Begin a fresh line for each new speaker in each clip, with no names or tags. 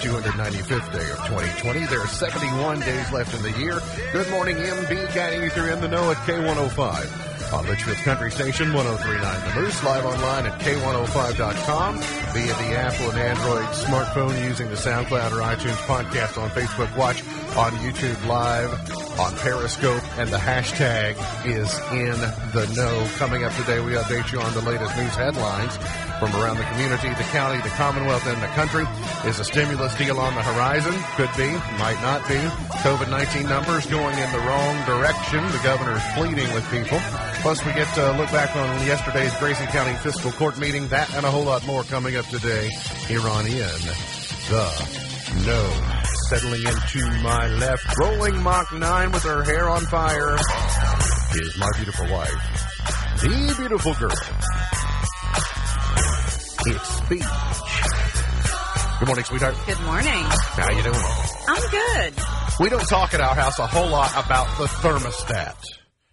295th day of 2020. There are 71 days left in the year. Good morning, MB, guiding you through In the Know at K105 on Litchfield's Country Station 1039 The Moose, live online at K105.com via the Apple and Android smartphone using the SoundCloud or iTunes podcast on Facebook Watch, on YouTube Live, on Periscope, and the hashtag is in the know. Coming up today, we update you on the latest news headlines from around the community, the county, the Commonwealth, and the country. Is a stimulus deal on the horizon? Could be, might not be. COVID 19 numbers going in the wrong direction. The governor's pleading with people. Plus, we get to look back on yesterday's Grayson County Fiscal Court meeting. That and a whole lot more coming up today here on In the Know. Settling into my left, rolling Mach 9 with her hair on fire, is my beautiful wife, the beautiful girl. It's speech. Good morning, sweetheart.
Good morning.
How you doing?
I'm good.
We don't talk at our house a whole lot about the thermostat.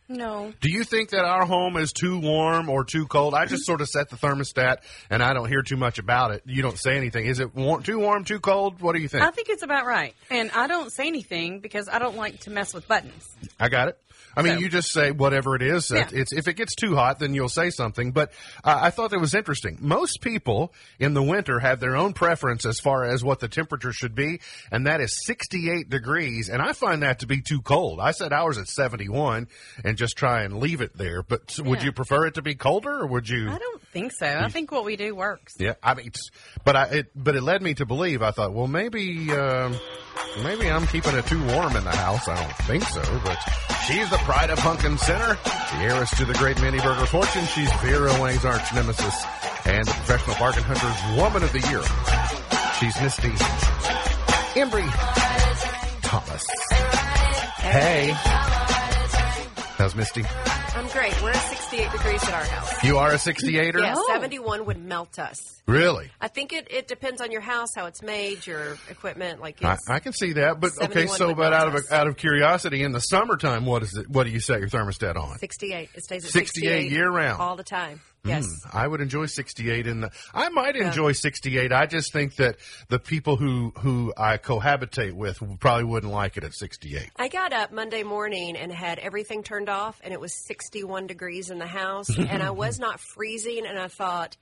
No.
Do you think that our home is too warm or too cold? I just sort of set the thermostat and I don't hear too much about it. You don't say anything. Is it warm, too warm, too cold? What do you think?
I think it's about right. And I don't say anything because I don't like to mess with buttons.
I got it. I mean,
So-
you just say whatever it is.
Yeah.
It's if it gets too hot, then you'll say something. But uh, I thought that was interesting. Most people in the winter have their own preference as far as what the temperature should be, and that is 68 degrees. And I find that to be too cold. I set ours at 71 and just try and leave it there. But would you prefer it to be colder, or would you?
I don't think so. I think what we do works.
Yeah, I mean, it's, but I it but it led me to believe. I thought, well, maybe um, maybe I'm keeping it too warm in the house. I don't think so, but she's the pride of Pumpkin Center, the heiress to the great mini burger fortune. She's Vera Wang's arch nemesis and the professional bargain hunter's woman of the year. She's Misty Embry Thomas. Hey, how's Misty?
I'm great. We're at 68 degrees at our house.
You are a 68er.
Yeah,
Oh.
71 would melt us.
Really?
I think it, it depends on your house, how it's made, your equipment. Like
I, I can see that, but okay. So, but
melt
out of
us.
out of curiosity, in the summertime, what is it? What do you set your thermostat on?
68. It stays at
68
68,
year round.
all the time. Yes.
Hmm, I would enjoy 68 in the. I might enjoy 68. I just think that the people who who I cohabitate with probably wouldn't like it at 68.
I got up Monday morning and had everything turned off, and it was 61 degrees in the house, and I was not freezing. And I thought,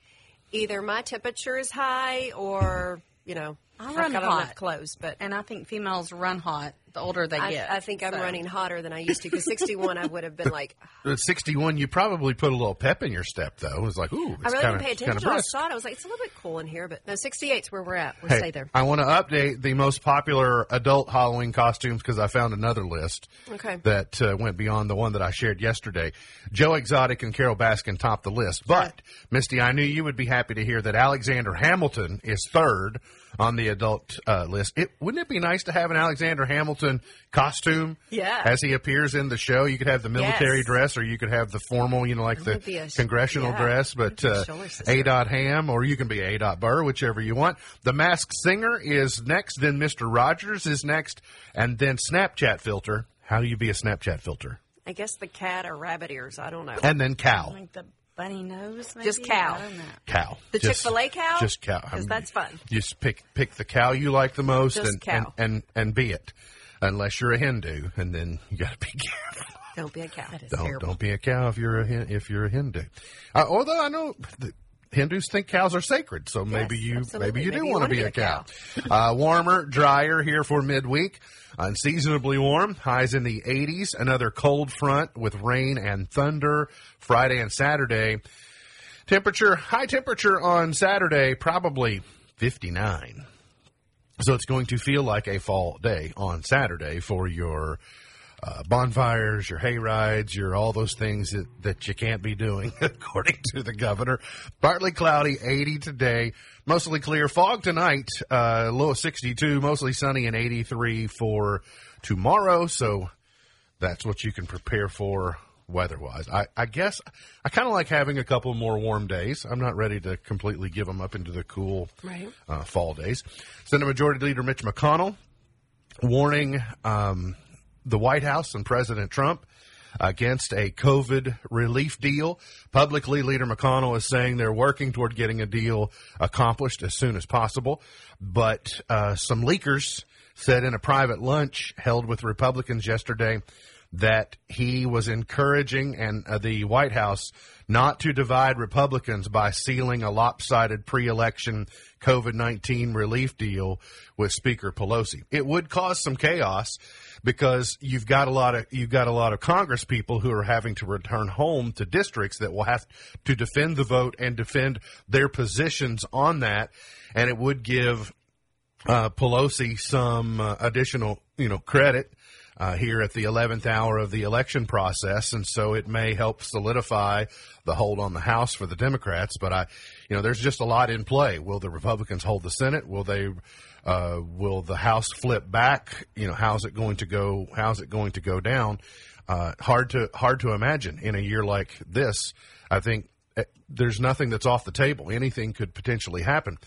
either my temperature is high, or you know,
I
I've
run
got
hot.
enough clothes. But
And I think females run hot the older they
I,
get.
I think I'm
So-
running hotter than I used to. Because 61, I would have been like,
At 61, you probably put a little pep in your step, though. It was like, ooh,
I really
kinda,
didn't pay attention
kinda
until I saw it. I was like, it's a little bit cool in here, but no, 68 is where we're at. We'll
Hey,
stay there.
I want to update the most popular adult Halloween costumes because I found another list
Okay.
that uh, went beyond the one that I shared yesterday. Joe Exotic and Carole Baskin topped the list. But, Misty, I knew you would be happy to hear that Alexander Hamilton is third on the adult uh, list. It, wouldn't it be nice to have an Alexander Hamilton costume
Yeah.
as he appears in the show? You could have the military
Yes.
dress or you could have the formal, you know, like the
a-
congressional
yeah.
dress. But
a
uh. A. Dot Ham, or you can be A. Dot Burr, whichever you want. The Masked Singer is next, then Mr. Rogers is next, and then Snapchat filter. How do you be a Snapchat filter?
I guess the cat or rabbit ears. I don't know.
And then cow.
Like the bunny nose, maybe?
Just cow.
I don't know.
Cow.
The Chick-fil-A cow?
Just cow.
'Cause
I mean,
that's fun.
Just pick pick the cow you like the most
Just
and,
cow.
and and and be it. Unless you're a Hindu, and then you got to be careful.
Don't be a cow.
Don't
terrible.
don't be a cow if you're a Hin- if you're a Hindu. Uh, although I know the Hindus think cows are sacred, so maybe you
absolutely.
maybe you do
Maybe
want to be a cow. uh, warmer, drier here for midweek. Unseasonably warm, highs in the 80s. Another cold front with rain and thunder Friday and Saturday. Temperature, high temperature on Saturday, probably 59. So it's going to feel like a fall day on Saturday for your uh, bonfires, your hay rides, your all those things that, that you can't be doing, according to the governor. Partly cloudy, 80 today. Mostly clear. Fog tonight, uh, low of 62. Mostly sunny and 83 for tomorrow. So that's what you can prepare for weather-wise. I, I guess I kind of like having a couple more warm days. I'm not ready to completely give them up into the cool
Right.
uh, fall days. Senate Majority Leader Mitch McConnell warning um, the White House and President Trump against a COVID relief deal. Publicly, Leader McConnell is saying they're working toward getting a deal accomplished as soon as possible. But uh, some leakers said in a private lunch held with Republicans yesterday that he was encouraging and uh, the White House not to divide Republicans by sealing a lopsided pre-election COVID-19 relief deal with Speaker Pelosi. It would cause some chaos because you've got a lot of you've got a lot of Congress people who are having to return home to districts that will have to defend the vote and defend their positions on that, and it would give uh, Pelosi some uh, additional you know credit uh, here at the 11th hour of the election process, and so it may help solidify the hold on the House for the Democrats. But I, you know, there's just a lot in play. Will the Republicans hold the Senate? Will they? Uh, will the House flip back? You know, how's it going to go? How's it going to go down? Uh, hard to hard to imagine in a year like this. I think eh, there's nothing that's off the table. Anything could potentially happen.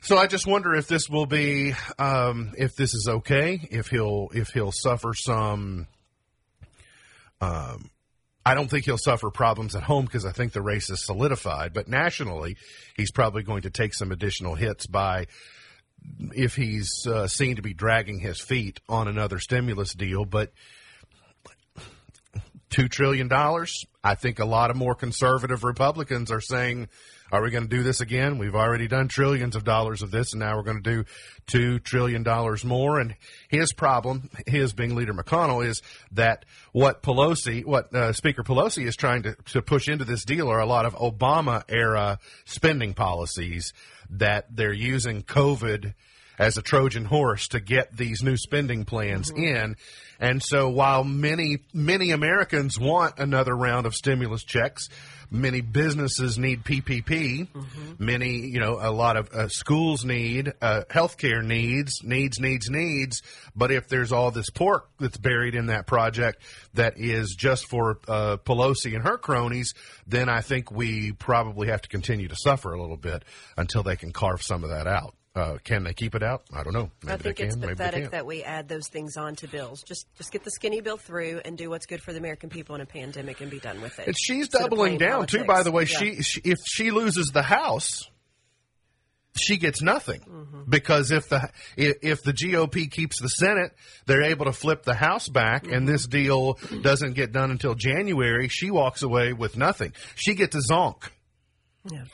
So I just wonder if this will be, um, if this is okay, if he'll if he'll suffer some. Um, I don't think he'll suffer problems at home because I think the race is solidified. But nationally, he's probably going to take some additional hits by if he's uh, seen to be dragging his feet on another stimulus deal. But two trillion dollars, I think a lot of more conservative Republicans are saying are we going to do this again? We've already done trillions of dollars of this, and now we're going to do two trillion dollars more. And his problem, his being Leader McConnell, is that what Pelosi, what uh, Speaker Pelosi is trying to, to push into this deal are a lot of Obama era spending policies that they're using COVID as a Trojan horse to get these new spending plans mm-hmm. in. And so while many, many Americans want another round of stimulus checks, Many businesses need PPP. Mm-hmm. Many, you know, a lot of uh, schools need uh, healthcare needs, needs, needs, needs. But if there's all this pork that's buried in that project that is just for uh, Pelosi and her cronies, then I think we probably have to continue to suffer a little bit until they can carve some of that out. Uh, can they keep it out? I don't know.
Maybe I think it's pathetic that we add those things on to bills. Just just get the skinny bill through and do what's good for the American people in a pandemic and be done with it.
And she's doubling down politics. too. By the way, yeah. she, she, if she loses the House, she gets nothing mm-hmm. because if the if the GOP keeps the Senate, they're able to flip the House back, mm-hmm. and this deal doesn't get done until January. She walks away with nothing. She gets a zonk.
Yeah.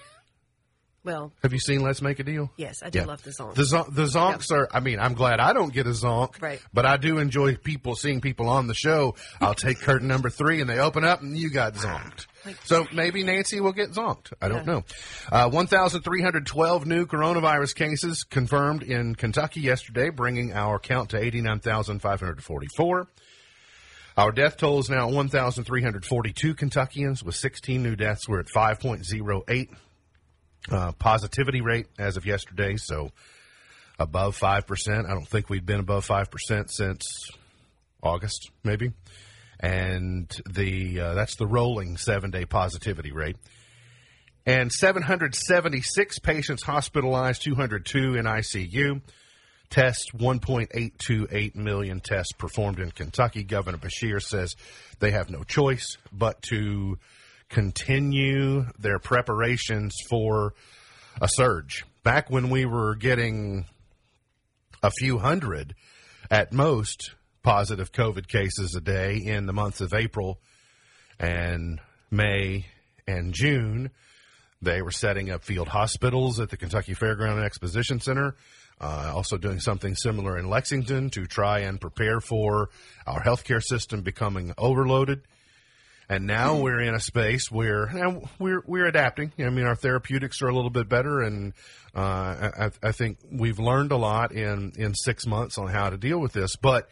Well,
have you seen Let's Make a Deal?
Yes, I do yeah. love the zonks.
The, the zonks are. I mean, I'm glad I don't get a zonk,
right?
But I do enjoy people seeing people on the show. I'll take curtain number three, and they open up, and you got zonked. So maybe Nancy will get zonked. I don't yeah. know. Uh, 1,312 new coronavirus cases confirmed in Kentucky yesterday, bringing our count to 89,544. Our death toll is now 1,342 Kentuckians, with 16 new deaths. We're at 5.08 uh, positivity rate as of yesterday, so above 5%. I don't think we've been above 5% since August, maybe. And the uh, that's the rolling seven day positivity rate. And 776 patients hospitalized, 202 in ICU. Tests 1.828 million tests performed in Kentucky. Governor Beshear says they have no choice but to continue their preparations for a surge. Back when we were getting a few hundred at most positive COVID cases a day in the months of April and May and June, they were setting up field hospitals at the Kentucky Fairground and Exposition Center. Uh, also doing something similar in Lexington to try and prepare for our healthcare system becoming overloaded. And now we're in a space where we're we're adapting. I mean, our therapeutics are a little bit better, and uh, I, I, think we've learned a lot in in six months on how to deal with this. But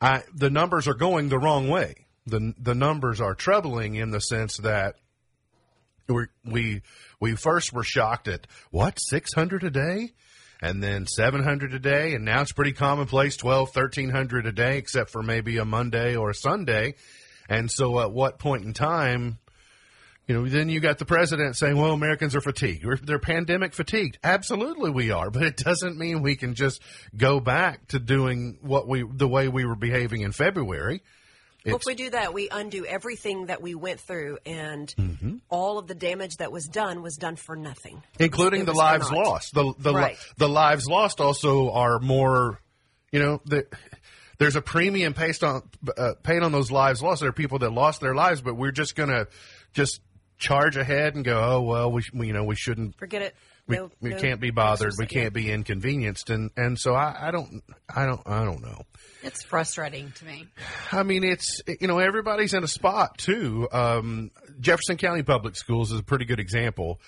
I, the numbers are going the wrong way. the The numbers are troubling in the sense that we we we first were shocked at what six hundred a day and then 700 a day and now it's pretty commonplace 12 1300 a day except for maybe a monday or a sunday and so at what point in time, you know, then you got the president saying, well, Americans are fatigued. They're pandemic fatigued. Absolutely we are, but it doesn't mean we can just go back to doing what we, the way we were behaving in February.
Well, if we do that, we undo everything that we went through, and
Mm-hmm.
all of the damage that was done was done for nothing,
including
It
the lives lost. The the
Right.
the lives lost also are more, you know, the, there's a premium based on uh, paid on those lives lost. There are people that lost their lives, but we're just gonna just charge ahead and go, oh well, we, we you know we shouldn't.
Forget it.
We,
No-
we
no
can't be bothered. We can't be inconvenienced, and and so I, I don't I don't I don't know.
It's frustrating to me.
I mean, it's you know everybody's in a spot too. Um, Jefferson County Public Schools is a pretty good example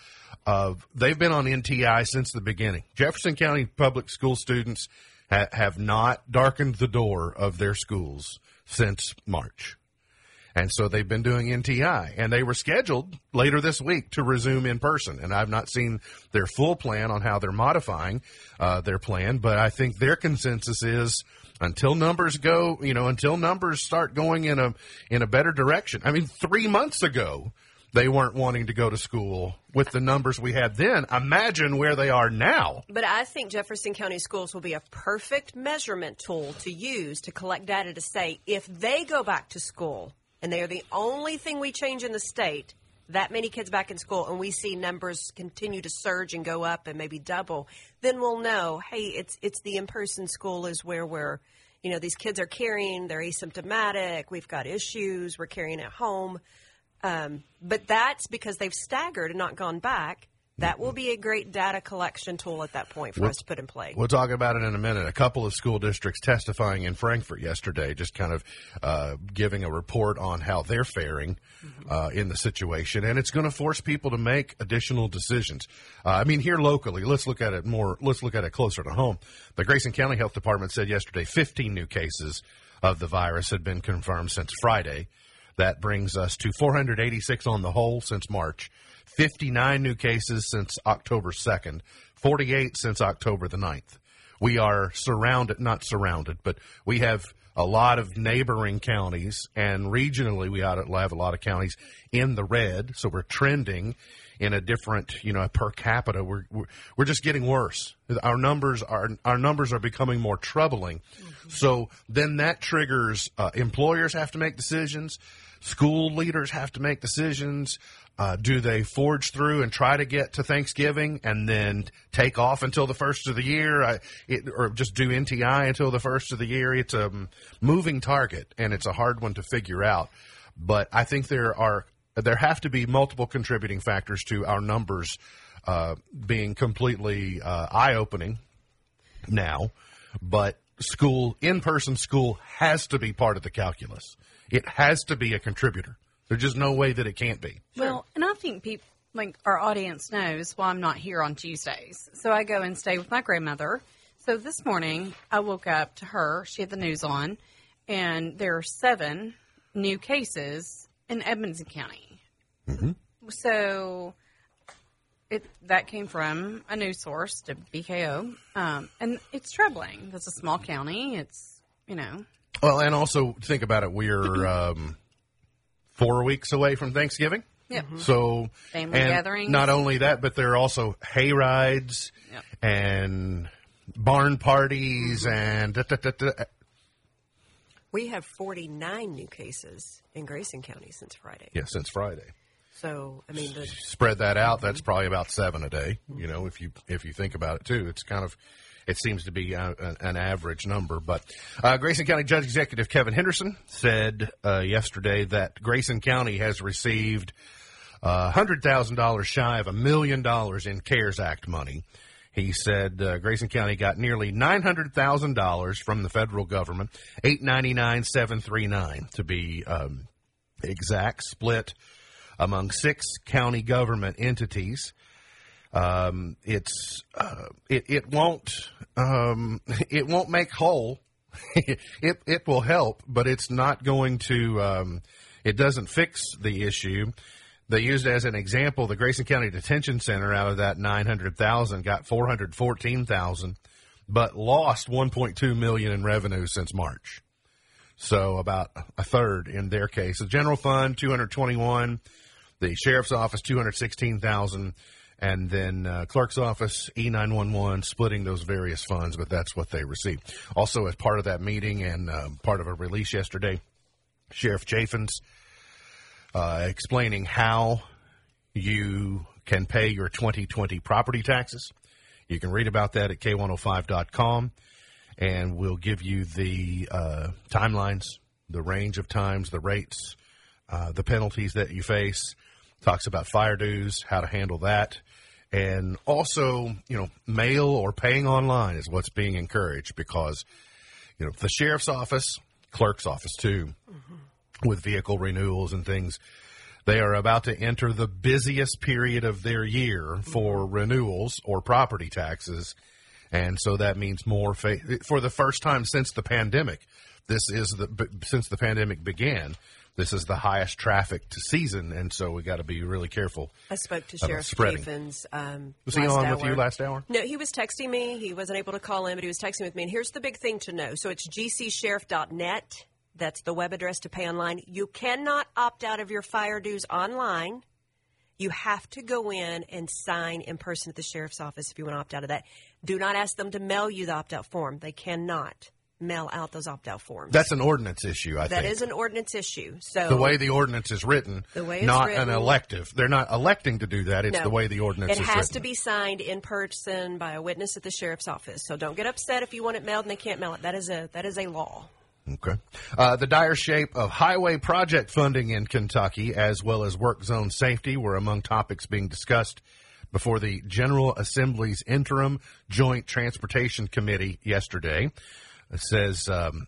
of they've been on NTI since the beginning. Jefferson County Public School students ha- have not darkened the door of their schools since March. And so they've been doing NTI, and they were scheduled later this week to resume in person. And I've not seen their full plan on how they're modifying uh, their plan, but I think their consensus is until numbers go, you know, until numbers start going in a in a better direction. I mean, three months ago they weren't wanting to go to school with the numbers we had then. Imagine where they are now.
But I think Jefferson County Schools will be a perfect measurement tool to use to collect data to say if they go back to school and they are the only thing we change in the state, that many kids back in school, and we see numbers continue to surge and go up and maybe double, then we'll know, hey, it's it's the in person school is where we're you know, these kids are carrying, they're asymptomatic, we've got issues, we're carrying at home. Um, but that's because they've staggered and not gone back. That will be a great data collection tool at that point for us to put in play.
We'll talk about it in a minute. A couple of school districts testifying in Frankfort yesterday, just kind of uh, giving a report on how they're faring uh, in the situation, and it's going to force people to make additional decisions. Uh, I mean, here locally, let's look at it more. Let's look at it closer to home. The Grayson County Health Department said yesterday 15 new cases of the virus had been confirmed since Friday. That brings us to 486 on the whole since March. 59 new cases since October 2nd, 48 since October the 9th. We are surrounded, not surrounded, but we have a lot of neighboring counties, and regionally, we ought to have a lot of counties in the red. So we're trending in a different, you know, per capita. We're we're, we're just getting worse. Our numbers are our numbers are becoming more troubling. So then that triggers uh, employers have to make decisions, school leaders have to make decisions. Uh, do they forge through and try to get to Thanksgiving and then take off until the first of the year, I, it, or just do NTI until the first of the year? It's a moving target and it's a hard one to figure out. But I think there are there have to be multiple contributing factors to our numbers uh, being completely uh, eye opening now. But school, in person school, has to be part of the calculus. It has to be a contributor. There's just no way that it can't be.
Well, and I think people, like our audience knows why I'm not here on Tuesdays. So I go and stay with my grandmother. So this morning I woke up to her. She had the news on, and there are seven new cases in Edmonson County. So it that came from a news source to BKO, um, and it's troubling. It's a small county. It's you know
Well, and also think about it. We're um, four weeks away from Thanksgiving.
yeah. Mm-hmm.
So
Family
and
gatherings.
Not only that, but there are also hay rides
Yep.
and barn parties mm-hmm. and da, da, da, da.
We have 49 new cases in Grayson County since Friday.
yeah, since Friday.
So, I mean, the,
Spread that out. That's mm-hmm. probably about seven a day. You know, if you if you think about it too, it's kind of it seems to be a, an, average number. But uh, Grayson County Judge Executive Kevin Henderson said uh, yesterday that Grayson County has received uh, hundred thousand dollars shy of a million dollars in CARES Act money. He said uh, Grayson County got nearly nine hundred thousand dollars from the federal government, eight ninety nine seven three nine to be um, exact, split among six county government entities. Um, it's uh, it it won't um, it won't make whole. it it will help, but it's not going to. Um, it doesn't fix the issue. They used as an example the Grayson County Detention Center. Out of that nine hundred thousand, got four hundred fourteen thousand, but lost one point two million in revenue since March. So about a third in their case. The general fund two hundred twenty one, the sheriff's office two hundred sixteen thousand, and then uh, clerk's office E nine one one splitting those various funds. But that's what they received. Also, as part of that meeting and um, part of a release yesterday, Sheriff Chaffins uh, explaining how you can pay your 2020 property taxes. You can read about that at k105.com, and we'll give you the uh, timelines, the range of times, the rates, uh, the penalties that you face. Talks about fire dues, how to handle that, and also, you know, mail or paying online is what's being encouraged because, you know, the sheriff's office, clerk's office too, mm-hmm. with vehicle renewals and things. They are about to enter the busiest period of their year for mm-hmm. renewals or property taxes. And so that means more fa- for the first time since the pandemic. This is the b- since the pandemic began. This is the highest traffic to season, and so we got to be really careful.
I spoke to Sheriff. Chaffins. Um,
Was he on
hour.
with you last hour?
No, he was texting me. He wasn't able to call in, but he was texting with me. And here's the big thing to know. So it's gcsheriff.net. That's the web address to pay online. You cannot opt out of your fire dues online. You have to go in and sign in person at the sheriff's office if you want to opt out of that. Do not ask them to mail you the opt out form. They cannot mail out those opt out forms.
That's an ordinance issue, I
That
think.
is an ordinance issue. So
the way the ordinance is written,
The way it's
not
written-
an elective. They're not electing to do that. It's
No.
the way the ordinance
It
is
has
written.
to be signed in person by a witness at the sheriff's office. So don't get upset if you want it mailed and they can't mail it. That is a that is a law.
Okay. Uh, the dire shape of highway project funding in Kentucky, as well as work zone safety, were among topics being discussed before the General Assembly's interim Joint Transportation Committee yesterday. It says, um,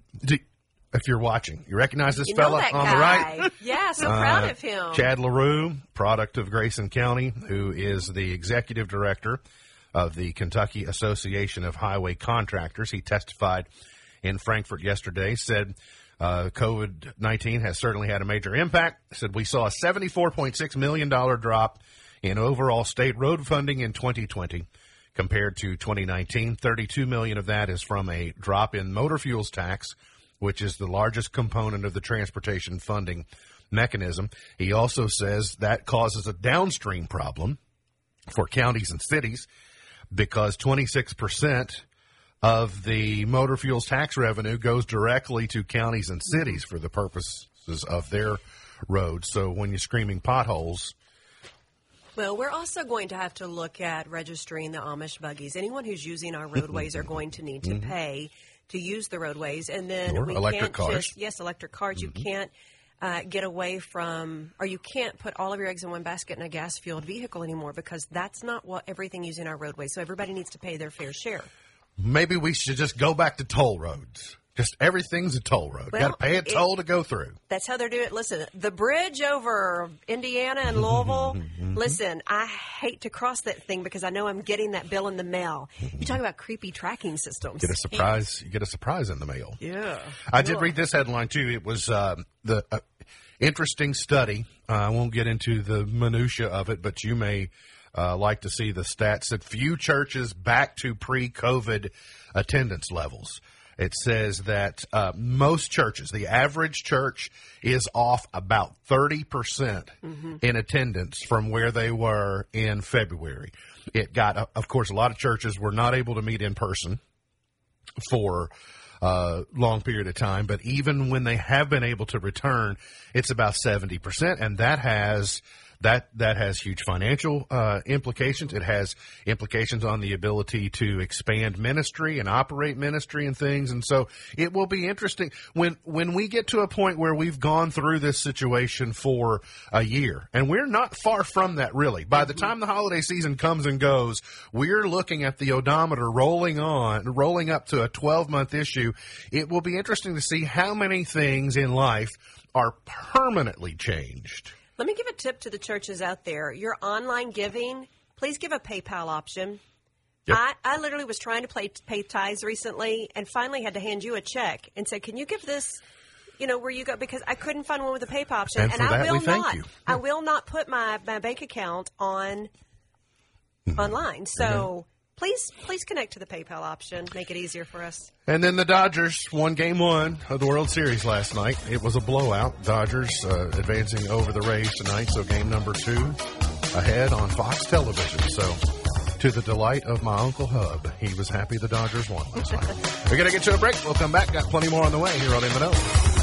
if you're watching, you recognize this
You
fella on
guy.
the right?
Yeah, so proud
Uh,
of him.
Chad LaRue, product of Grayson County, who is the executive director of the Kentucky Association of Highway Contractors. He testified in Frankfort yesterday, said uh, COVID 19 has certainly had a major impact. Said we saw a $74.6 million drop in overall state road funding in 2020 compared to 2019. 32 million of that is from a drop in motor fuels tax, which is the largest component of the transportation funding mechanism. He also says that causes a downstream problem for counties and cities because 26% of the motor fuels tax revenue goes directly to counties and cities for the purposes of their roads. So when you're screaming potholes,
Well, we're also going to have to look at registering the Amish buggies. Anyone who's using our roadways are going to need to pay to use the roadways, and then we
Mm-hmm. electric
can't
cars. Mm-hmm.
just yes, electric cars. You can't. Uh, get away from, or you can't put all of your eggs in one basket in a gas fueled vehicle anymore because that's not what everything using our roadways. So everybody needs to pay their fair share.
maybe we should just go back to toll roads. Just everything's a toll road.
Well,
Got to pay a
it-
toll to go through.
That's how they're doing it. Listen, the bridge over Indiana and Louisville. listen, I hate to cross that thing because I know I'm getting that bill in the mail. You talk about creepy tracking systems.
Get a surprise. You get a surprise in the mail.
Yeah.
I did read this headline too. It was um, the uh, interesting study. Uh, I won't get into the minutia of it, but you may uh, like to see the stats that few churches back to pre-COVID attendance levels. It says that uh, most churches, the average church, is off about thirty percent in attendance from where they were in February. It got, uh, of course, a lot of churches were not able to meet in person for a long period of time, but even when they have been able to return, it's about 70%. And that has, that, that has huge financial, uh, implications. It has implications on the ability to expand ministry and operate ministry and things. And so it will be interesting when, when we get to a point where we've gone through this situation for a year and we're not far from that really. By the time the holiday season comes and goes, we're looking at the odometer rolling on, rolling up to a 12 month issue. It will be interesting to see how many things in life are permanently changed.
Let me give a tip to the churches out there. Your online giving, please give a PayPal option.
Yep.
I, I literally was trying to pay, pay tithes recently and finally had to hand you a check and say, can you give this, you know, where you go? Because I couldn't find one with a PayPal option.
And for
I
that,
will not,
you.
I will not put my, my bank account on
Mm-hmm.
online. So please, please connect to the PayPal option. Make it easier for us.
And then the Dodgers won game one of the World Series last night. It was a blowout. Dodgers uh, advancing over the Rays tonight. So game number two ahead on Fox television. So to the delight of my Uncle Hub, he was happy the Dodgers won last night. We're going to get to a break. We'll come back. Got plenty more on the way here on In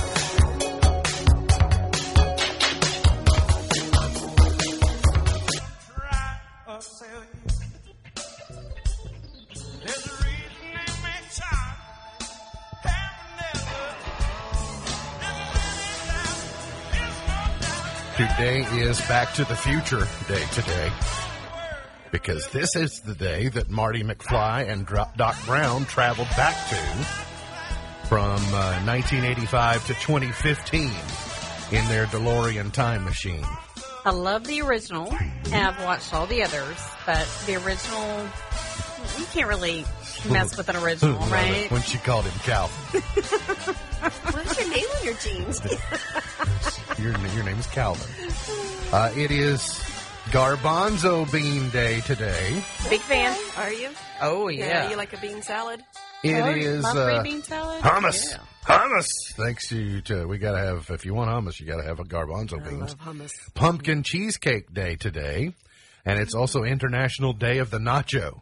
Today is Back to the Future Day today. Because this is the day that Marty McFly and Doc Brown traveled back to from uh, 1985 to 2015 in their DeLorean time machine.
I love the original, and I've watched all the others, but the original, you can't really mess with an original, right?
When she called him Calvin.
What's your name on your jeans?
Your, your name is Calvin. Uh, it is Garbanzo Bean Day today.
Big fan.
Are you?
Oh
Yeah. You like a bean salad?
It
Oh,
is uh,
bean salad.
hummus.
Yeah.
Hummus. Thanks you to we got to have if you want hummus, you got to have a garbanzo
I
beans.
love hummus.
Pumpkin cheesecake day today, and it's also International Day of the Nacho.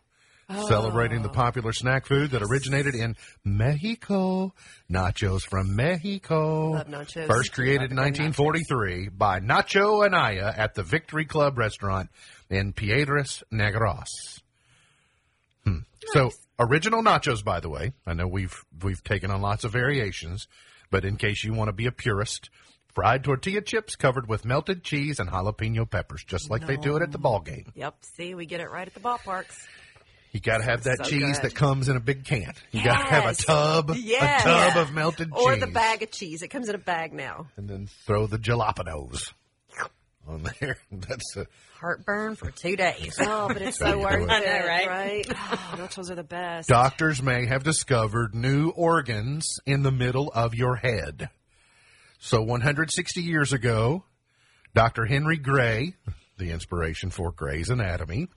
Celebrating the popular snack food that originated in Mexico. Nachos from Mexico.
Love nachos.
First created in
Love good
1943 by Nacho Anaya at the Victory Club restaurant in Piedras Negras. Hmm. So original nachos, by the way. I know we've we've taken on lots of variations, but in case you want to be a purist, fried tortilla chips covered with melted cheese and jalapeno peppers, just like they do it at the ball game.
Yep. See, we get it right at the ballparks.
You got to have that
So
cheese
good.
that comes in a big can. You got to have a tub,
Yeah.
a tub of melted
Or
cheese, Or
the bag of cheese. It comes in a bag now.
and then throw the jalapenos on there. That's a,
Heartburn for two days.
Oh, but it's so worth it,
I know, right?
right? Oh, nachos are the best.
Doctors may have discovered new organs in the middle of your head. So 160 years ago, Dr. Henry Gray, the inspiration for Gray's Anatomy,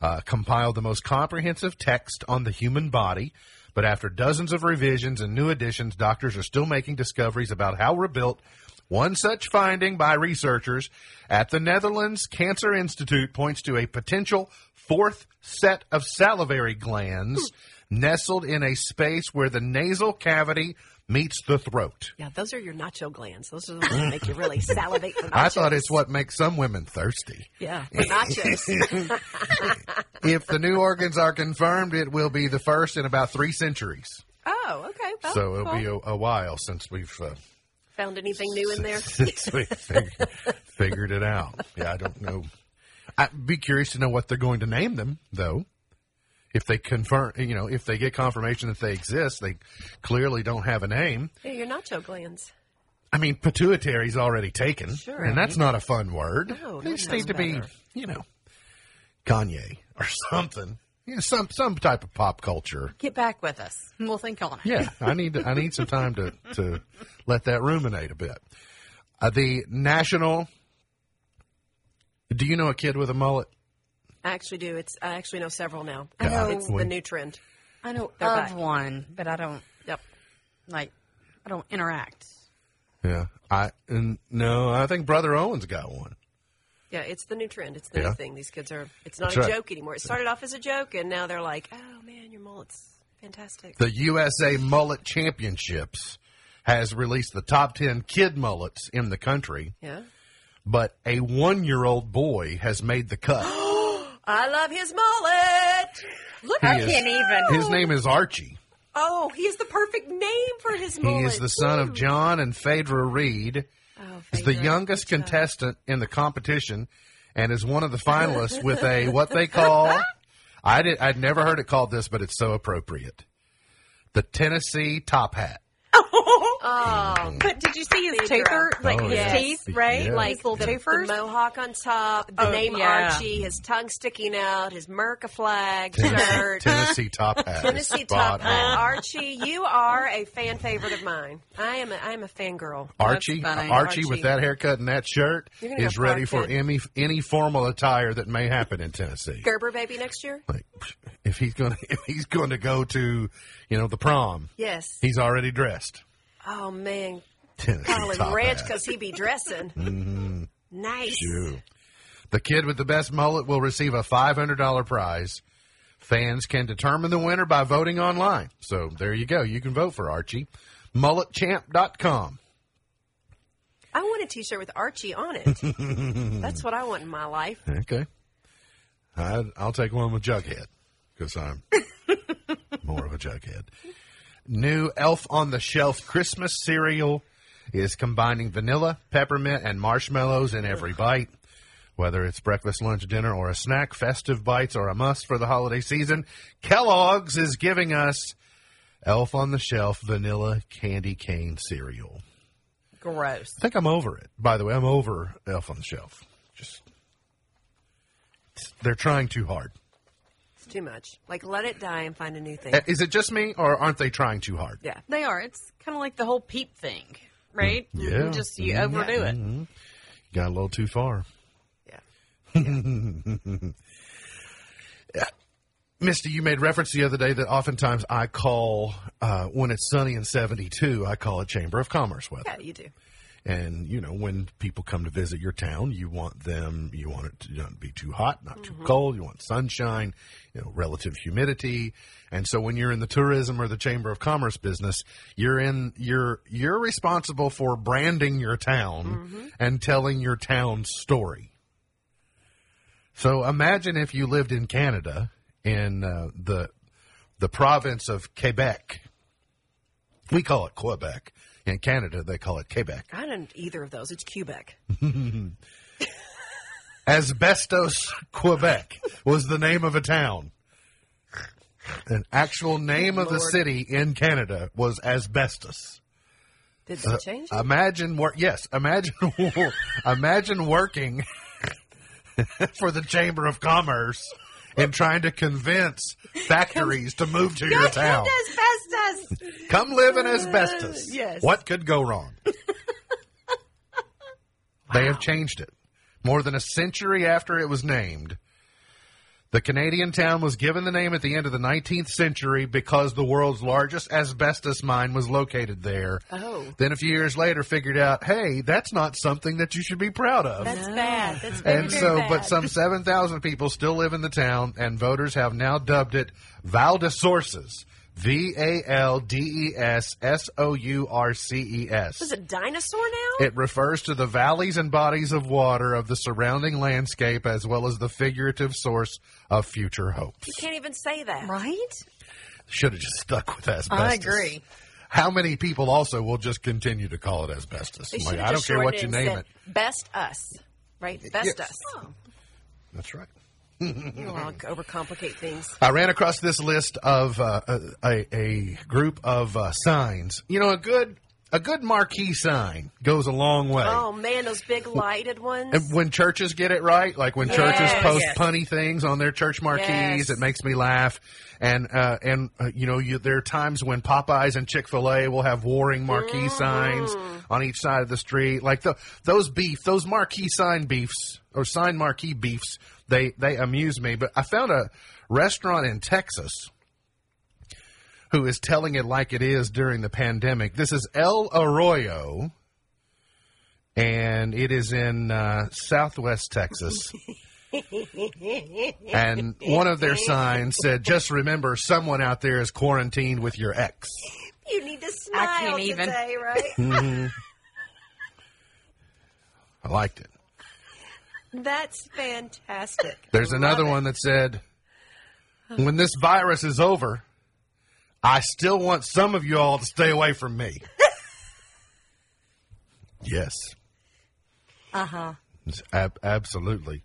uh, compiled the most comprehensive text on the human body. But after dozens of revisions and new additions, doctors are still making discoveries about how we're built. One such finding by researchers at the Netherlands Cancer Institute points to a potential fourth set of salivary glands nestled in a space where the nasal cavity meets the throat.
Yeah, those are your nacho glands. Those are the ones that make you really salivate.
I thought it's what makes some women thirsty.
Yeah, for nachos.
If the new organs are confirmed, it will be the first in about three centuries.
oh, okay. Well,
so it'll
cool.
be a, a while since we've uh,
Found anything new in there?
since we figured, figured it out. Yeah, I don't know. I'd be curious to know what they're going to name them, though. If they confirm, you know, if they get confirmation that they exist, they clearly don't have a name.
Yeah, your nacho glands.
I mean, pituitary's already taken,
Sure.
and that's not a fun word.
No,
they just need to be, you know, Kanye or something. You know, some some type of pop culture.
Get back with us, we'll think on it.
Yeah, I need I need some time to to let that ruminate a bit. Uh, the national. Do you know a kid with a mullet?
I actually do. It's I actually know several now.
I know.
It's the new trend.
I know
They're
of
back.
one, but I don't
Yep.
like. I don't interact.
Yeah, I and no, I think Brother Owen's got one.
Yeah, it's the new trend. It's the
Yeah.
new thing. These kids are. It's not
That's
a
right.
joke anymore. It started off as a joke, and now they're like, "Oh man, your mullet's fantastic."
The USA Mullet Championships has released the top ten kid mullets in the country,
yeah.
but a one-year-old boy has made the cut.
I love his mullet. Look,
is-
can't even.
His name is Archie.
Oh, he's the perfect name for his mullet.
He is the son
Woo.
of John and Phaedra Reed.
Oh,
He's the youngest contestant in the competition and is one of the finalists with a what they call I did I'd never heard it called this, but it's so appropriate. The Tennessee top hat.
Oh,
But did you see his
Phaedra.
taper, like
Oh,
his
yeah.
teeth, right?
Yeah.
Like his little
the,
tapers.
the mohawk on top, the
Oh,
name
yeah.
Archie, his tongue sticking out, his Merca flag
Tennessee,
shirt.
Tennessee top hat.
Tennessee top hat. Archie, you are a fan favorite of mine. I am a, I am a fangirl.
Archie, Archie,
Archie.
with that haircut and that shirt is ready for any any formal attire that may happen in Tennessee.
Gerber baby next year?
Like, if he's going to if he's going to go to, you know, the prom,
Yes.
he's already dressed.
Oh man, call him
top
Rich
hat. Mm-hmm.
because he be dressing. Nice.
Ew. The kid with the best mullet will receive a $500 prize. Fans can determine the winner by voting online. So there you go. You can vote for Archie. MulletChamp.com.
I want a T-shirt with Archie on it. That's what I want in my life.
Okay. I, I'll take one with Jughead because I'm more of a Jughead. New Elf on the Shelf Christmas cereal is combining vanilla, peppermint, and marshmallows in every bite. Whether it's breakfast, lunch, dinner, or a snack, festive bites are a must for the holiday season. Kellogg's is giving us Elf on the Shelf vanilla candy cane cereal.
Gross.
I think I'm over it. By the way, I'm over Elf on the Shelf. Just they're trying too hard.
It's too much. Like, let it die and find a new thing.
Uh, Is it just me, or aren't they trying too hard?
Yeah.
They are. It's kind of like the whole peep thing, right?
Yeah.
You Just you overdo it.
You got a little too far.
Yeah.
Misty, you made reference the other day that oftentimes I call, uh, when it's sunny and 72, I call it Chamber of Commerce weather.
Yeah, you do.
And, you know, when people come to visit your town, you want them, you want it to not be too hot, not too cold. You want sunshine, you know, relative humidity. And so when you're in the tourism or the Chamber of Commerce business, you're in, you're, you're responsible for branding your town and telling your town's story. So imagine if you lived in Canada in uh, the, the province of Quebec. We call it Quebec. In Canada, they call it Quebec.
I didn't either of those. It's Quebec.
Asbestos, Quebec was the name of a town. An actual name of the city in Canada was Asbestos.
Did uh, they change it?
Imagine work. Yes, imagine. imagine working for the Chamber of Commerce and trying to convince factories to move to your town.
asbestos.
Come live in asbestos.
yes.
What could go wrong? They have changed it. More than a century after it was named, the Canadian town was given the name at the end of the 19th century because the world's largest asbestos mine was located there.
Oh.
Then a few years later figured out, hey, that's not something that you should be proud of.
That's bad. That's very,
and so,
bad.
but some 7,000 people still live in the town, and voters have now dubbed it Val-des-Sources. V A L D E S S O U R C E S.
Is it dinosaur now?
It refers to the valleys and bodies of water of the surrounding landscape as well as the figurative source of future hope.
you can't even say that.
Right?
Should have just stuck with asbestos.
I agree.
How many people also will just continue to call it asbestos? I'm like, I don't care what you name it.
Best us. Right? Best
Yes.
us. Oh.
That's right.
Overcomplicate things.
I ran across this list of uh, a, a group of uh, signs. You know, a good a good marquee sign goes a long way.
Oh man, those big lighted ones.
And when churches get it right, like when churches post
Yes.
punny things on their church marquees,
Yes.
it makes me laugh. And uh, and uh, you know, you, there are times when Popeyes and Chick Fil A will have warring marquee signs on each side of the street, like the, those beef, those marquee sign beefs or sign marquee beefs. They they amuse me. But I found a restaurant in Texas who is telling it like it is during the pandemic. This is El Arroyo and it is in uh, southwest Texas. and one of their signs said, "Just remember, someone out there is quarantined with your ex."
you need to smile
I can't even.
today, right?
I liked it.
That's fantastic.
There's another
it.
one that said, "When this virus is over, I still want some of you all to stay away from me." yes.
Uh huh.
Ab- absolutely.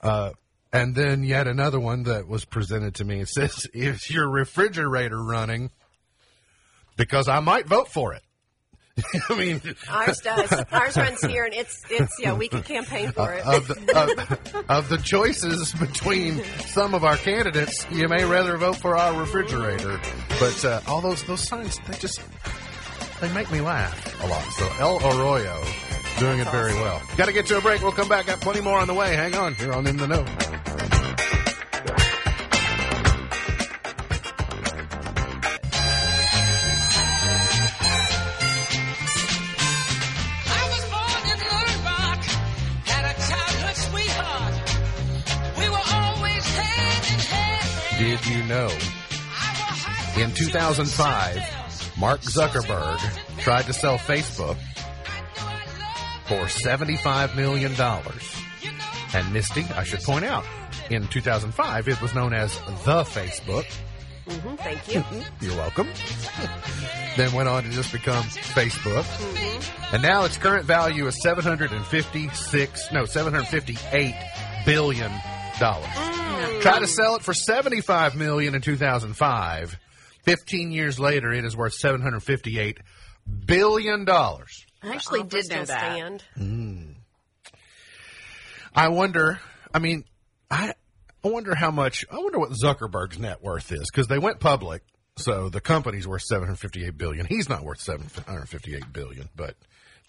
Uh, and then yet another one that was presented to me. It says, "Is your refrigerator running?" Because I might vote for it. I mean,
Ours does. Ours runs here, and it's it's yeah. We can campaign for it.
of the, of, of the choices between some of our candidates, you may rather vote for our refrigerator. But uh, all those those signs, they just they make me laugh a lot. So El Arroyo doing it very well. Got to get to a break. We'll come back. Got plenty more on the way. Hang on here on In the Know. Know? In 2005, Mark Zuckerberg tried to sell Facebook for $75 million. And Misty, I should point out, in 2005, it was known as the Facebook.
Mhm, Thank you.
You're welcome. then went on to just become Facebook. And now its current value is 756, no, 758 billion dollars. Try to sell it for 75 million in 2005. 15 years later, it is worth 758 billion dollars.
I actually
Offer
did know that.
stand.
I wonder, I mean, I, I wonder how much, I wonder what Zuckerberg's net worth is because they went public. So the company's worth 758 billion. He's not worth 758 billion, but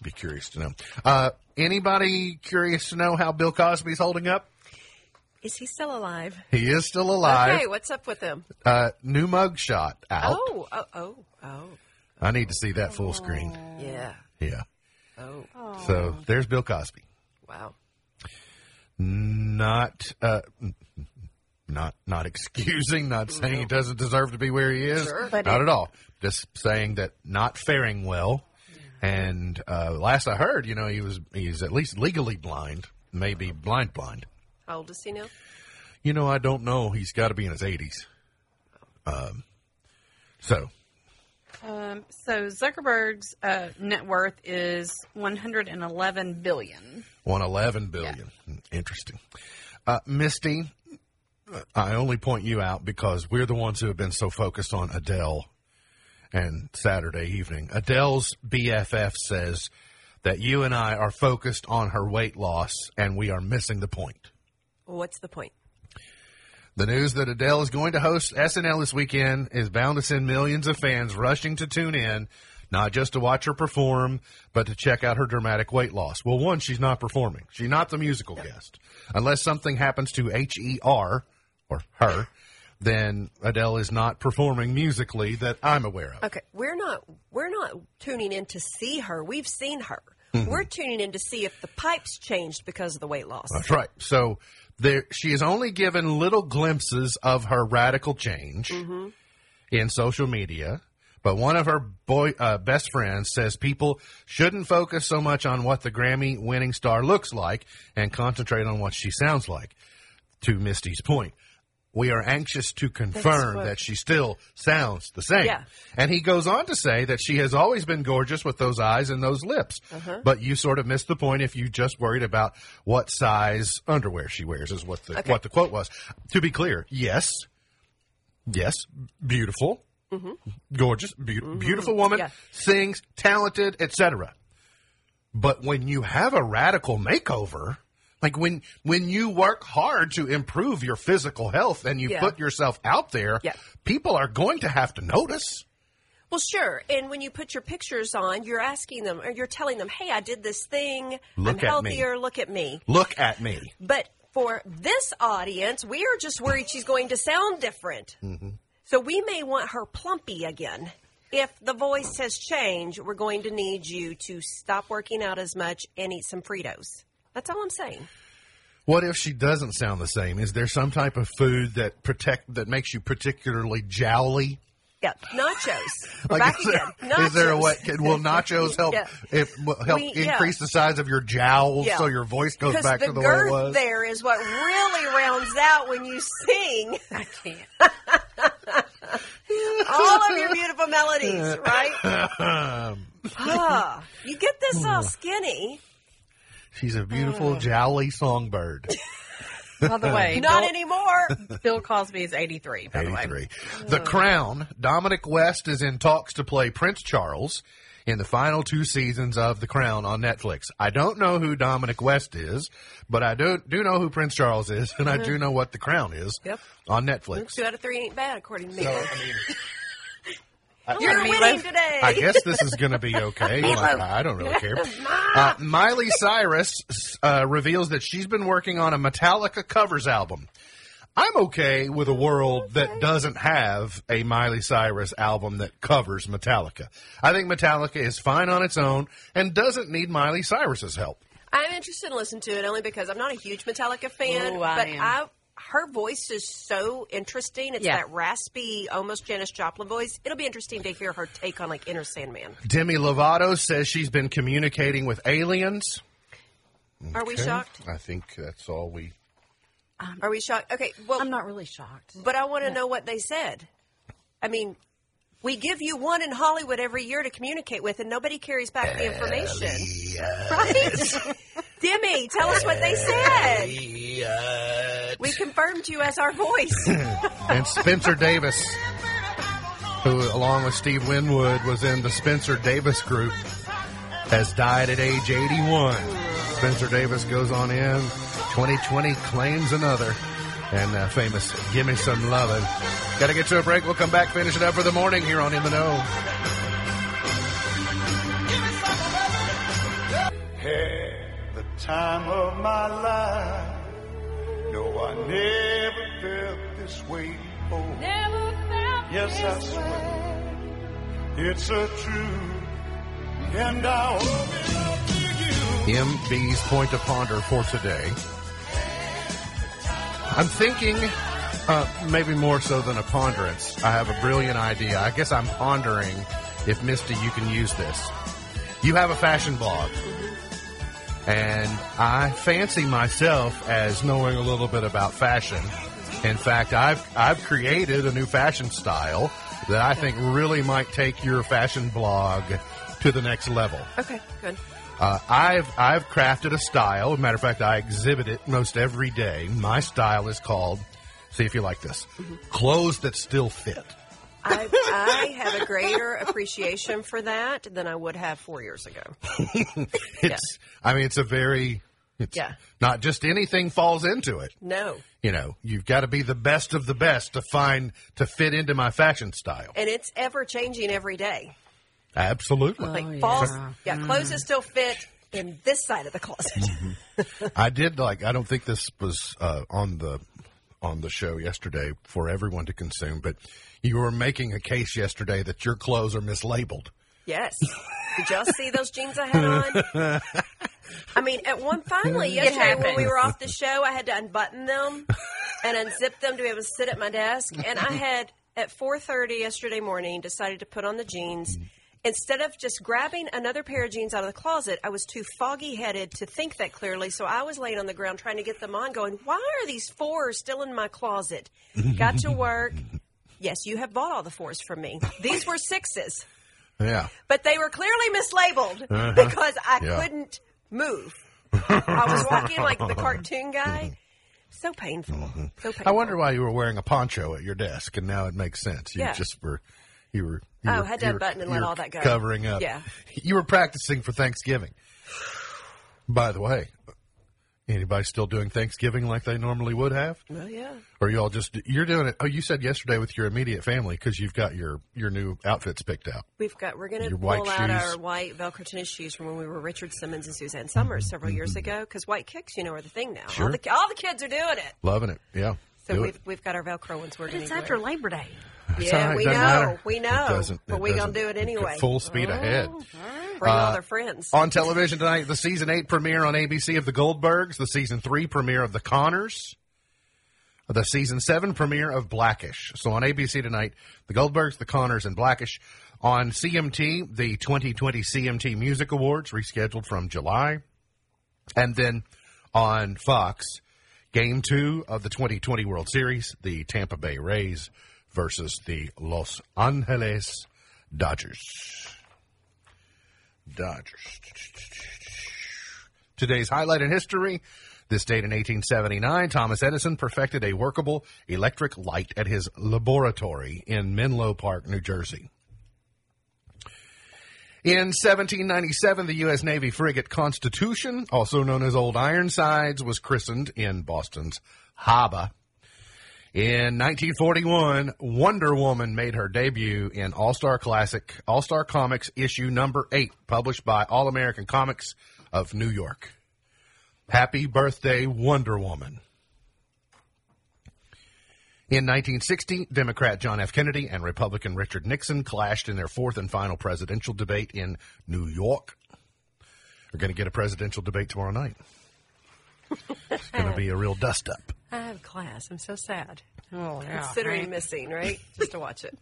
be curious to know. Uh, anybody curious to know how Bill Cosby's holding up?
Is he still alive?
He is still alive.
Okay, what's up with him?
Uh, new mug shot out.
Oh, oh, oh, oh.
I need to see that full screen.
Yeah.
Yeah.
Oh,
So there's Bill Cosby.
wow.
Not, uh, not, not excusing, not saying he doesn't deserve to be where he is.
Sure.
But
not
it-
at all. Just saying that not faring well. And, uh, last I heard, you know, he was, he's at least legally blind, maybe blind blind.
How old is he now?
You know, I don't know. He's got to be in his eighties. Um, so
Um, so Zuckerberg's uh, net worth is 111 billion.
111 billion. Interesting. Uh, Misty, I only point you out because we're the ones who have been so focused on Adele and Saturday evening. Adele's BFF says that you and I are focused on her weight loss and we are missing the point.
What's the point?
The news that Adele is going to host SNL this weekend is bound to send millions of fans rushing to tune in, not just to watch her perform, but to check out her dramatic weight loss. Well, one, she's not performing. She's not the musical guest. Unless something happens to H-E-R, or her, then Adele is not performing musically that I'm aware of.
Okay, we're not we're not tuning in to see her. We've seen her.
Mm-hmm.
We're tuning in to see if the pipes changed because of the weight loss.
That's right. So there, she is only given little glimpses of her radical change in social media. But one of her boy uh, best friends says people shouldn't focus so much on what the Grammy winning star looks like and concentrate on what she sounds like. To Misty's point, we are anxious to confirm
what-
that she still sounds the same.
Yeah.
And he goes on to say that she has always been gorgeous with those eyes and those lips.
Uh-huh.
But you sort of missed the point if you just worried about what size underwear she wears, is what the
Okay.
what the quote was. To be clear, yes, yes, beautiful, gorgeous, beau- beautiful woman,
Mm-hmm. Yeah.
sings, talented, etc. But when you have a radical makeover, like when when you work hard to improve your physical health and you
Yeah.
put yourself out there,
Yeah.
people are going to have to notice.
Well, sure. And when you put your pictures on, you're asking them or you're telling them, "Hey, I did this thing.
Look
I'm
at me."
healthier. Look at me."
Look at me.
But for this audience, we are just worried she's going to sound different.
Mm-hmm.
So we may want her plumpy again. If the voice has changed, we're going to need you to stop working out as much and eat some Fritos. That's all I'm saying.
What if she doesn't sound the same? Is there some type of food that protect that makes you particularly jowly?
Yeah, nachos.
Like,
back
is, there,
again.
is there a
Nachos.
way? Can, will nachos help?
Yeah.
If will help
We- yeah.
increase the size of your jowls
Yeah.
so your voice goes back
the
to the way it was?
there is what really rounds out when you sing
I can't.
all of your beautiful melodies, right? Ah, you get this all skinny.
She's a beautiful
Uh.
jowly songbird.
By the way,
Not
Bill,
anymore.
Bill Cosby is 83. By the way,
83. The Crown. Dominic West is in talks to play Prince Charles in the final two seasons of The Crown on Netflix. I don't know who Dominic West is, but I do do know who Prince Charles is, and I do know what The Crown is
Yep.
on Netflix.
Two out of three ain't bad, according to me.
So, I mean,
You're
Meatloaf.
winning today.
I guess this is going to be okay. Like, I don't really care. Uh, Miley Cyrus uh, reveals that she's been working on a Metallica covers album. I'm okay with a world that doesn't have a Miley Cyrus album that covers Metallica. I think Metallica is fine on its own and doesn't need Miley Cyrus's help.
I'm interested in listening to it only because I'm not a huge Metallica fan,
Ooh, I
but
am.
I her voice is so interesting. It's
Yeah.
that raspy, almost Janis Joplin voice. It'll be interesting to hear her take on like Enter Sandman.
Demi Lovato says she's been communicating with aliens.
Are we shocked?
I think that's all we.
Um, are we shocked? Okay, well,
I'm not really shocked.
but I want to know what they said. I mean, we give you one in Hollywood every year to communicate with, and nobody carries back the information. Right? Demi, tell us what they said. We confirmed you as our voice.
and Spencer Davis, who, along with Steve Winwood, was in the Spencer Davis group, has died at age 81. Spencer Davis goes on in. 2020 claims another. And uh, famous Gimme Some Lovin'. Got to get to a break. We'll come back, finish it up for the morning here on In the Know.
Time of my life. No, I never felt this way before.
Never felt
Yes, I
this
swear. It's a truth, and I owe it all to you.
MB's point to ponder for today. I'm thinking, uh, maybe more so than a ponderance. I have a brilliant idea. I guess I'm pondering if Misty, you can use this. You have a fashion blog, and I fancy myself as knowing a little bit about fashion. In fact, I've I've created a new fashion style that I think really might take your fashion blog to the next level.
Okay, good.
Uh, I've I've crafted a style. Matter of fact, I exhibit it most every day. My style is called. See if you like this. Clothes that still fit.
I, I have a greater appreciation for that than I would have four years ago.
It's. I mean, it's a very. It's
Yeah.
Not just anything falls into it.
No.
You know, you've got to be the best of the best to find to fit into my fashion style.
And it's ever changing every day.
Absolutely.
Like falls, yeah, clothes that still fit in this side of the closet.
I did like. I don't think this was uh, on the on the show yesterday for everyone to consume, but you were making a case yesterday that your clothes are mislabeled.
Yes. Did y'all see those jeans I had on? I mean, at one finally yesterday when we were off the show, I had to unbutton them and unzip them to be able to sit at my desk. And I had at 4:30 yesterday morning decided to put on the jeans. Instead of just grabbing another pair of jeans out of the closet, I was too foggy headed to think that clearly. So I was laying on the ground trying to get them on, going, "Why are these fours still in my closet?" Got to work. Yes, you have bought all the fours from me. These were sixes
Yeah.
but they were clearly mislabeled because I
Uh-huh. Yeah.
couldn't move. I was walking like the cartoon guy. So painful. So painful.
Mm-hmm. I wonder why you were wearing a poncho at your desk, and now it makes sense. You
Yeah.
just were, you were. You
Oh,
were,
had to
you were-
unbutton and let all that go.
Covering up.
Yeah.
You were practicing for Thanksgiving. By the way, anybody still doing Thanksgiving like they normally would have,
Well, yeah.
or you all just you're doing it? Oh, you said yesterday with your immediate family because you've got your your new outfits picked out.
We've got. We're going to
Your
pull
white
out
shoes.
our white Velcro tennis shoes from when we were Richard Simmons and Suzanne Somers several years ago. Because white kicks, you know, are the thing now.
Mm-hmm. Sure.
All the all the kids are doing it.
Loving it. Yeah.
So
Do
we've
it.
we've got our Velcro ones. We're
But
going
it's
to
after Labor Day.
It's
Yeah,
right,
we know. We know. But
it
we gonna do it anyway.
Full speed ahead.
Bring all
Uh,
their friends.
On television tonight, the season eight premiere on ABC of The Goldbergs, the season three premiere of The Connors, the season seven premiere of Blackish. So on ABC tonight, The Goldbergs, The Connors, and Blackish. On CMT, the 2020 CMT Music Awards, rescheduled from July. And then on Fox, game two of the 2020 World Series, the Tampa Bay Rays versus the Los Angeles Dodgers. Dodgers. Today's highlight in history. This date in 1879, Thomas Edison perfected a workable electric light at his laboratory in Menlo Park, New Jersey. In 1797, the U.S. Navy frigate Constitution, also known as Old Ironsides, was christened in Boston's harbor. In 1941, Wonder Woman made her debut in All Star Classic, All Star Comics issue number eight, published by All American Comics of New York. Happy birthday, Wonder Woman. In 1960, Democrat John F. Kennedy and Republican Richard Nixon clashed in their fourth and final presidential debate in New York. We're going to get a presidential debate tomorrow night. It's going to be a real dust up.
I have class. I'm so sad.
Oh, yeah.
Considering missing, right? Just to watch it.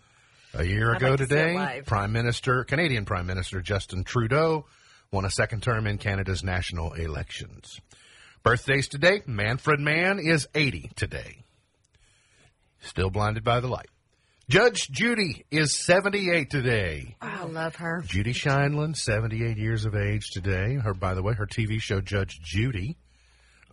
A year
I'd
ago
like to see it
today,
live.
Prime Minister, Canadian Prime Minister Justin Trudeau won a second term in Canada's national elections. Birthdays today, Manfred Mann is 80 today. Still blinded by the light. Judge Judy is 78 today.
I love her.
Judy Sheindlin, 78 years of age today. Her, by the way, her TV show Judge Judy,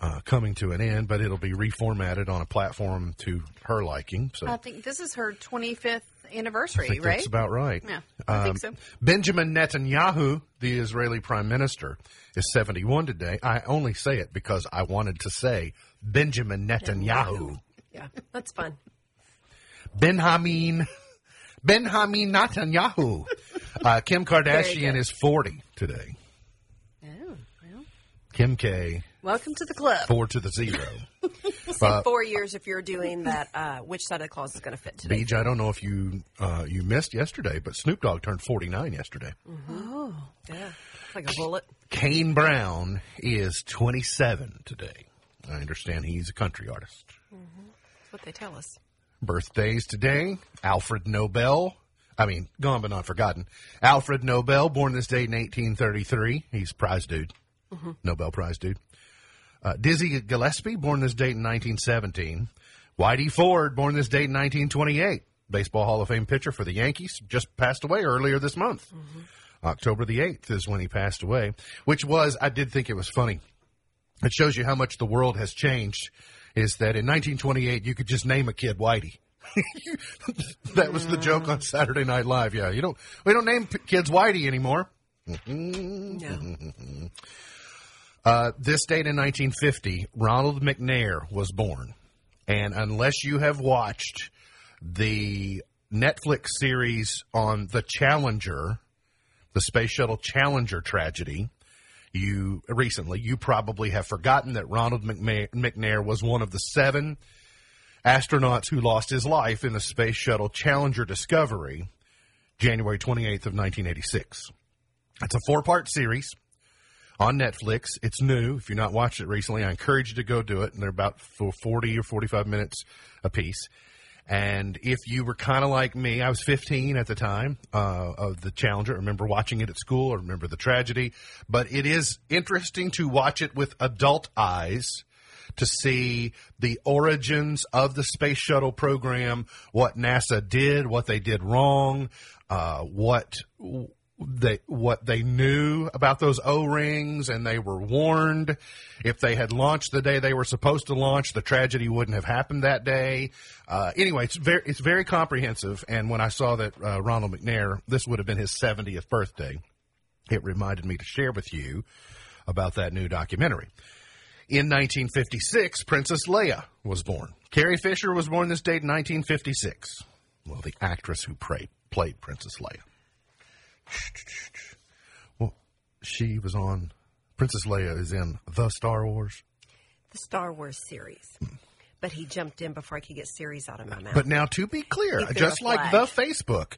uh, coming to an end, but it'll be reformatted on a platform to her liking. So
I think this is her 25th anniversary,
I think
right?
that's about right.
Yeah, I think so.
Benjamin Netanyahu, the Israeli prime minister, is 71 today. I only say it because I wanted to say Benjamin Netanyahu.
Yeah, that's fun.
Benjamin Benjamin Netanyahu. Uh, Kim Kardashian is 40 today.
oh, well,
Kim K,
welcome to the club.
four to the zero.
In four years, if you're doing that, uh, which side of the closet is going to fit today?
Beej, I don't know if you uh, you missed yesterday, but Snoop Dogg turned 49 yesterday. Oh.
Yeah, it's like a bullet.
Kane Brown is 27 today. I understand he's a country artist.
That's what they tell us.
Birthdays today Alfred Nobel. I mean, gone but not forgotten. Alfred Nobel, born this date in 1833. He's prize dude. Nobel Prize dude. Uh, Dizzy Gillespie, born this date in 1917. Whitey Ford, born this date in 1928. Baseball Hall of Fame pitcher for the Yankees, just passed away earlier this month. October the 8th is when he passed away, which was, I did think it was funny. It shows you how much the world has changed. Is that in 1928 you could just name a kid Whitey. that was the joke on Saturday Night Live. Yeah, you don't we don't name p- kids Whitey anymore.
No.
Uh, this date in 1950, Ronald McNair was born, and unless you have watched the Netflix series on the Challenger, the Space Shuttle Challenger tragedy, you recently you probably have forgotten that Ronald McNair was one of the seven astronauts who lost his life in the Space Shuttle Challenger Discovery, January 28th of 1986. It's a four-part series on Netflix. It's new. If you've not watched it recently, I encourage you to go do it. And they're about for 40 or 45 minutes a piece. And if you were kind of like me, I was 15 at the time uh, of the Challenger. I remember watching it at school. I remember the tragedy. But it is interesting to watch it with adult eyes to see the origins of the space shuttle program, what NASA did, what they did wrong, uh, what they what they knew about those O-rings, and they were warned if they had launched the day they were supposed to launch, the tragedy wouldn't have happened that day. Uh, anyway, it's very it's very comprehensive. And when I saw that uh, Ronald McNair, this would have been his 70th birthday, it reminded me to share with you about that new documentary. In 1956, Princess Leia was born. Carrie Fisher was born this date in 1956. Well, the actress who played, played Princess Leia. Well, she was on. Princess Leia is in The Star Wars.
The Star Wars series. But he jumped in before I could get series out of my mouth.
But now, to be clear,
He threw
just
a
like
flag.
the Facebook,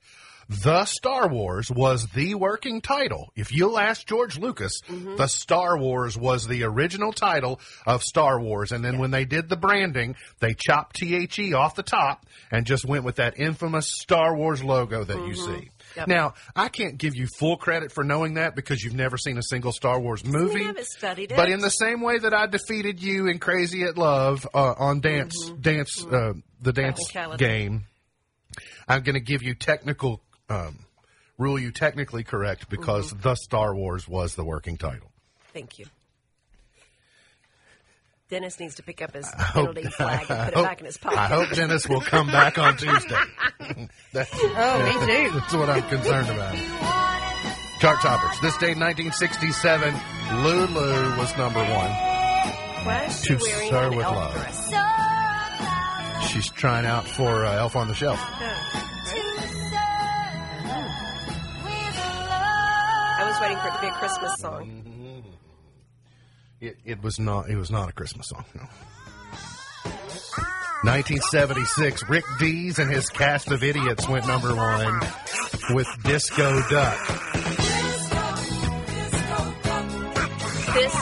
the Star Wars was the working title. If you'll ask George Lucas,
Mm-hmm.
the Star Wars was the original title of Star Wars. And then when they did the branding, they chopped THE off the top and just went with that infamous Star Wars logo that you see.
Mm-hmm. Yep.
Now, I can't give you full credit for knowing that because you've never seen a single Star Wars movie.
haven't studied
But in the same way that I defeated you in Crazy at Love uh, on dance, dance, uh, the dance game, I'm going to give you technical, um, rule you technically correct because the Star Wars was the working title.
Thank you. Dennis needs to pick up his penalty flag and put it back in his pocket.
I hope Dennis will come back on Tuesday. That's,
Oh, me too.
that's what I'm concerned about. Chart toppers. This day, 1967, Lulu was number one.
Why is she
To
wearing
Sir with
elf
Love.
dress?
She's trying out for uh, Elf on the Shelf.
I was waiting for it to be a Christmas song.
It, it was not. It was not a Christmas song. No. 1976, Rick Dees and his cast of idiots went number one with Disco Duck.
This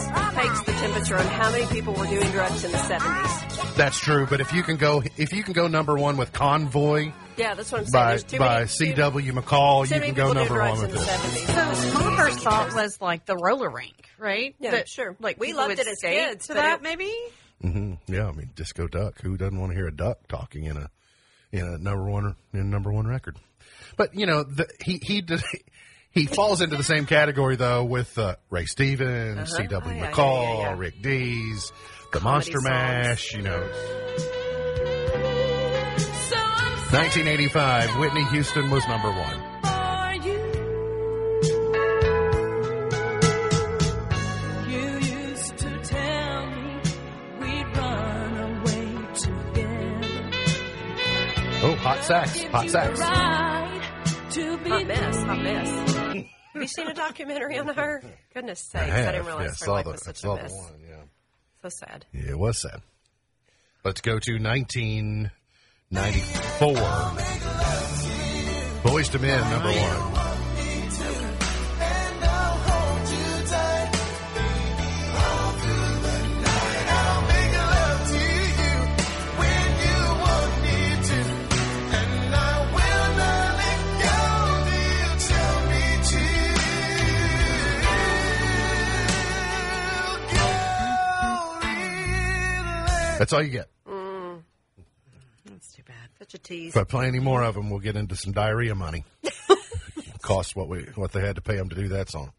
takes the temperature on how many people were doing drugs in the 70s.
That's true, but if you can go, if you can go number one with Convoy
Yeah, that's what I'm saying.
by
There's too
by
many,
C.W. McCall,
too
you can go number one
drugs
with
the
it.
70s.
So my first thought was like the roller rink, right?
Yeah,
That,
sure.
Like
We loved it as kids,
To
but
that,
it-
maybe.
hmm Yeah, I mean Disco Duck. Who doesn't want to hear a duck talking in a in a number one in number one record. But you know, the, he he did, he falls into the same category though with uh, Ray Stevens, C.W.
Oh, yeah,
McCall,
yeah, yeah, yeah.
Rick Dees, the
Comedy
Monster
songs.
Mash. You know,
So I'm
1985, Whitney Houston was number one.
for you. You used to tell me we'd run away together.
Oh, hot sax, hot sax.
Right to be
Hot mess, hot
free.
mess. Have you seen a documentary on her? Goodness sakes, I, didn't realize
yeah,
her
saw
life
the,
was such
saw
a mess.
the one. Yeah.
So sad.
Yeah, it was sad. Let's go to 1994. Boyz II Men, number one. That's all you get.
That's too bad.
Such a tease.
If I play any more of them, we'll get into some diarrhea money. Cost what we what they had to pay them to do that song.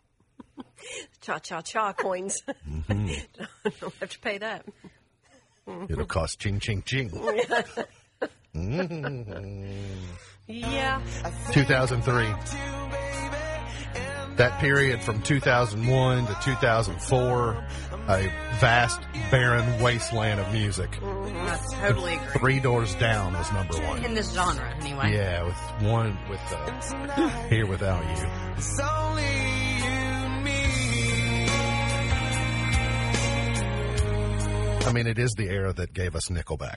Cha cha cha coins.
Mm-hmm.
Don't have to pay that.
It'll cost ching ching ching.
Yeah.
2003. That period from 2001 to 2004, a vast, barren wasteland of music.
I totally agree.
Three Doors Down is number one.
In this genre, anyway.
Yeah, with one with uh, Here Without You. It's only you and me. I mean, it is the era that gave us Nickelback.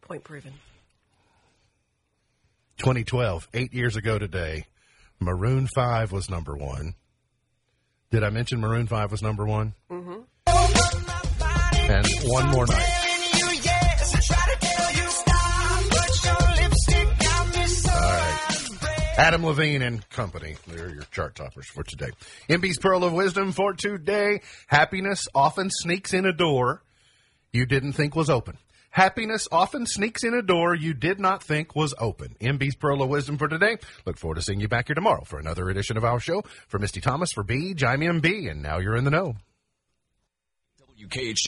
Point proven.
2012, eight years ago today, Maroon 5 was number one. Did I mention Maroon 5 was number one? Mm-hmm. And one more night. All right. Adam Levine and company. They're your chart toppers for today. MB's Pearl of Wisdom for today. Happiness often sneaks in a door you didn't think was open. Happiness often sneaks in a door you did not think was open. MB's Pearl of Wisdom for today. Look forward to seeing you back here tomorrow for another edition of our show. For Misty Thomas, for Beej, I'm MB, and now you're in the know.
WKH